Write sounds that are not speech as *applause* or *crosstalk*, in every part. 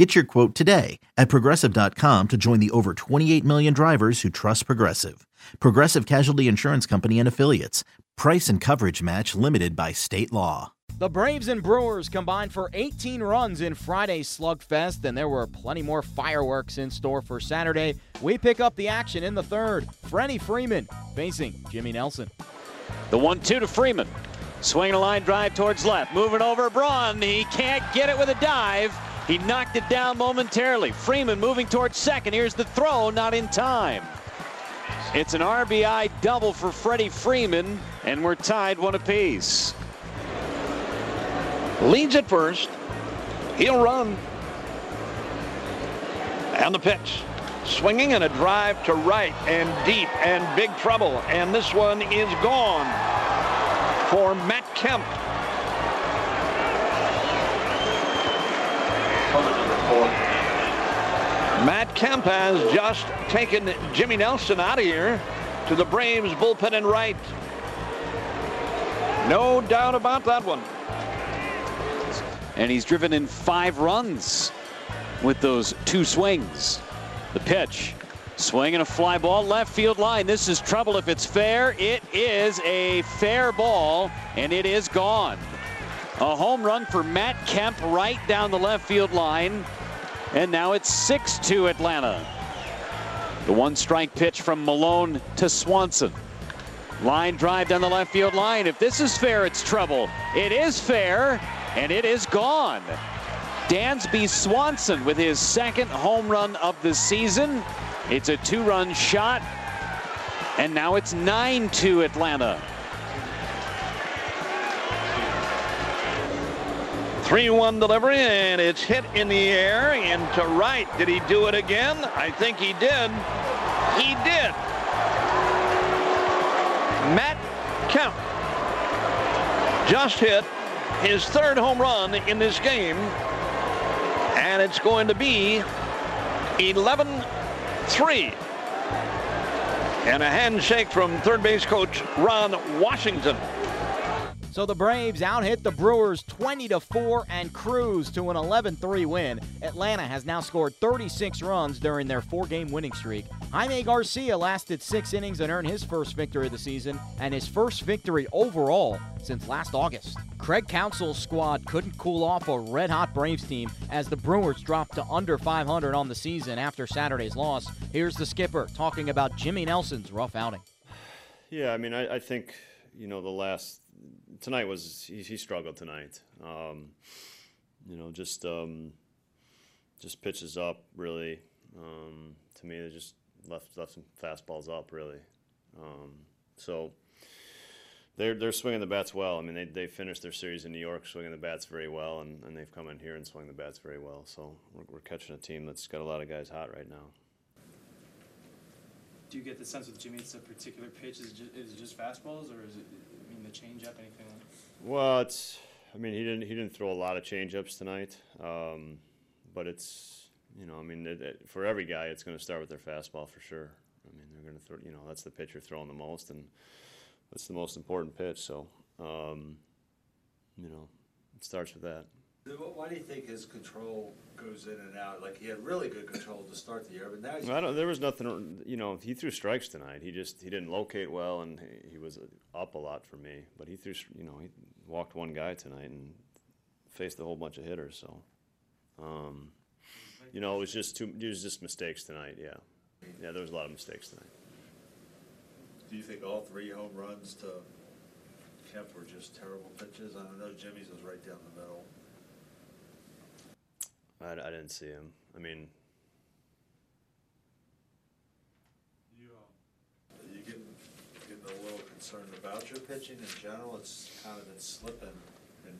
Get your quote today at progressive.com to join the over 28 million drivers who trust Progressive. Progressive Casualty Insurance Company and Affiliates. Price and coverage match limited by state law. The Braves and Brewers combined for 18 runs in Friday's slugfest, and there were plenty more fireworks in store for Saturday. We pick up the action in the third. Freddie Freeman facing Jimmy Nelson. The 1 2 to Freeman. Swinging a line drive towards left. Moving over Braun. He can't get it with a dive. He knocked it down momentarily. Freeman moving towards second. Here's the throw, not in time. It's an RBI double for Freddie Freeman, and we're tied one apiece. Leads at first. He'll run. And the pitch. Swinging and a drive to right and deep and big trouble. And this one is gone for Matt Kemp. Kemp has just taken Jimmy Nelson out of here to the Braves bullpen and right. No doubt about that one. And he's driven in five runs with those two swings. The pitch. Swinging a fly ball left field line. This is trouble if it's fair. It is a fair ball, and it is gone. A home run for Matt Kemp right down the left field line. And now it's 6 2 Atlanta. The one strike pitch from Malone to Swanson. Line drive down the left field line. If this is fair, it's trouble. It is fair, and it is gone. Dansby Swanson with his second home run of the season. It's a two run shot, and now it's 9 2 Atlanta. 3-1 delivery, and it's hit in the air and to right. Did he do it again? I think he did. He did. Matt Kemp just hit his third home run in this game, and it's going to be 11-3. And a handshake from third base coach Ron Washington. So the Braves out hit the Brewers 20 to 4 and cruise to an 11-3 win. Atlanta has now scored 36 runs during their four-game winning streak. Jaime Garcia lasted 6 innings and earned his first victory of the season and his first victory overall since last August. Craig Counsell's squad couldn't cool off a red-hot Braves team as the Brewers dropped to under 500 on the season after Saturday's loss. Here's the skipper talking about Jimmy Nelson's rough outing. *sighs* Yeah, I mean, I, I think you know the last tonight was he, he struggled tonight. Um, you know, just um, just pitches up really. Um, to me, they just left left some fastballs up really. Um, so they're they're swinging the bats well. I mean, they they finished their series in New York swinging the bats very well, and, and they've come in here and swung the bats very well. So we're, we're catching a team that's got a lot of guys hot right now. Do you get the sense with Jimmy it's a particular pitch? Is it just, is it just fastballs, or is it? The changeup, anything? Well, it's. I mean, he didn't. He didn't throw a lot of changeups tonight, um, but it's. You know, I mean, it, it, for every guy, it's going to start with their fastball for sure. I mean, they're going to throw. You know, that's the pitch you're throwing the most, and that's the most important pitch. So, um, you know, it starts with that. Why do you think his control goes in and out? Like he had really good control to start the year, but now he's I don't, there was nothing. You know, he threw strikes tonight. He just he didn't locate well, and he, he was up a lot for me. But he threw. You know, he walked one guy tonight and faced a whole bunch of hitters. So, um, you know, it was just too. It was just mistakes tonight. Yeah, yeah. There was a lot of mistakes tonight. Do you think all three home runs to Kemp were just terrible pitches? I don't know. Jimmy's was right down the middle. I, I didn't see him. I mean, Are you getting, getting a little concerned about your pitching in general? It's kind of been slipping and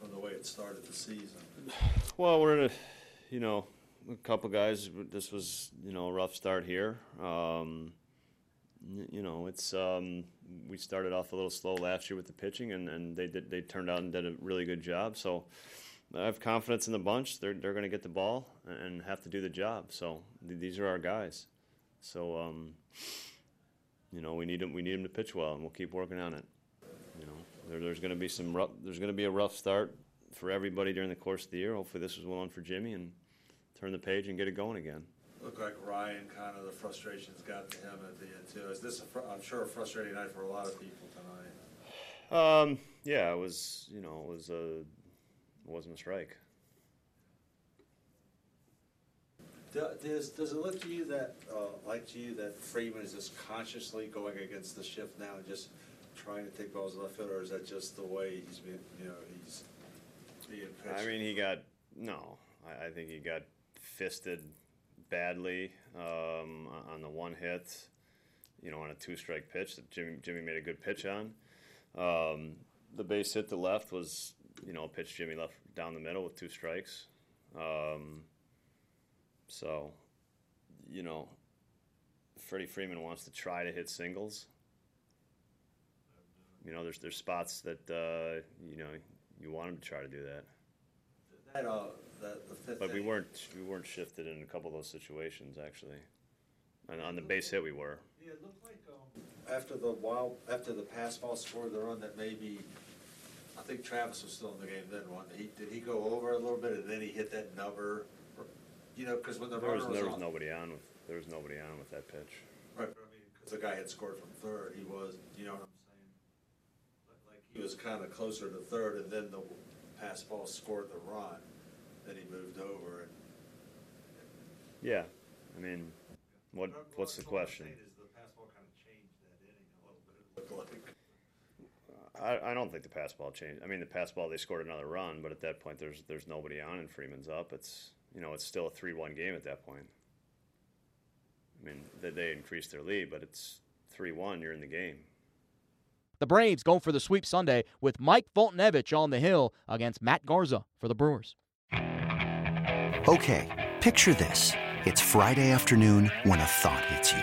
from the way it started the season. well, we're in a, you know, a couple guys. This was you know a rough start here. Um, you know, it's um, we started off a little slow last year with the pitching, and, and they did they turned out and did a really good job. So I have confidence in the bunch. They're they're going to get the ball and have to do the job. So th- these are our guys. So um, you know, we need them we need them to pitch well, and we'll keep working on it. You know, there, there's going to be some rough, there's going to be a rough start for everybody during the course of the year. Hopefully, this was one for Jimmy and turn the page and get it going again. Look like Ryan, kind of the frustrations got to him at the end too. Is this, a fr- I'm sure, a frustrating night for a lot of people tonight? Um, yeah, it was. You know, it was a, it wasn't a strike. Does, does it look to you that, uh, like to you, that Freeman is just consciously going against the shift now and just trying to take balls left field, or is that just the way he's been, you know, he's being pitched? I mean, he got no. I, I think he got fisted badly um, on- the one hit. You know, on a two-strike pitch that Jimmy Jimmy made a good pitch on. Um, the base hit to left was, you know, pitch Jimmy left down the middle with two strikes. Um, so, you know, Freddie Freeman wants to try to hit singles. You know, there's there's spots that uh, you know you want him to try to do that. That, uh, that, the fifth But we weren't we weren't shifted in a couple of those situations actually. And on the base hit we were. Yeah, it looked like, um, After the wild, after the pass ball scored the run that maybe, I think Travis was still in the game then, one, he, did he go over a little bit and then he hit that number? You know, cause when the There was runner was there was nobody on with there was nobody on with that pitch. Right, but I mean, cause the guy had scored from third, he was, you know what I'm saying? Like- Like, he was kinda closer to third and then the pass ball scored the run, then he moved over and. Yeah. I mean what what's the I'm question? is the pass ball kinda changed that inning a little bit, it looked like. I, I don't think the pass ball changed. I mean the pass ball they scored another run, but at that point there's there's nobody on and Freeman's up. It's you know, it's still a three one game at that point. I mean, they, they increased their lead, but it's three one, you're in the game. The Braves go for the sweep Sunday with Mike Foltynewicz on the hill against Matt Garza for the Brewers. Okay, picture this. It's Friday afternoon when a thought hits you.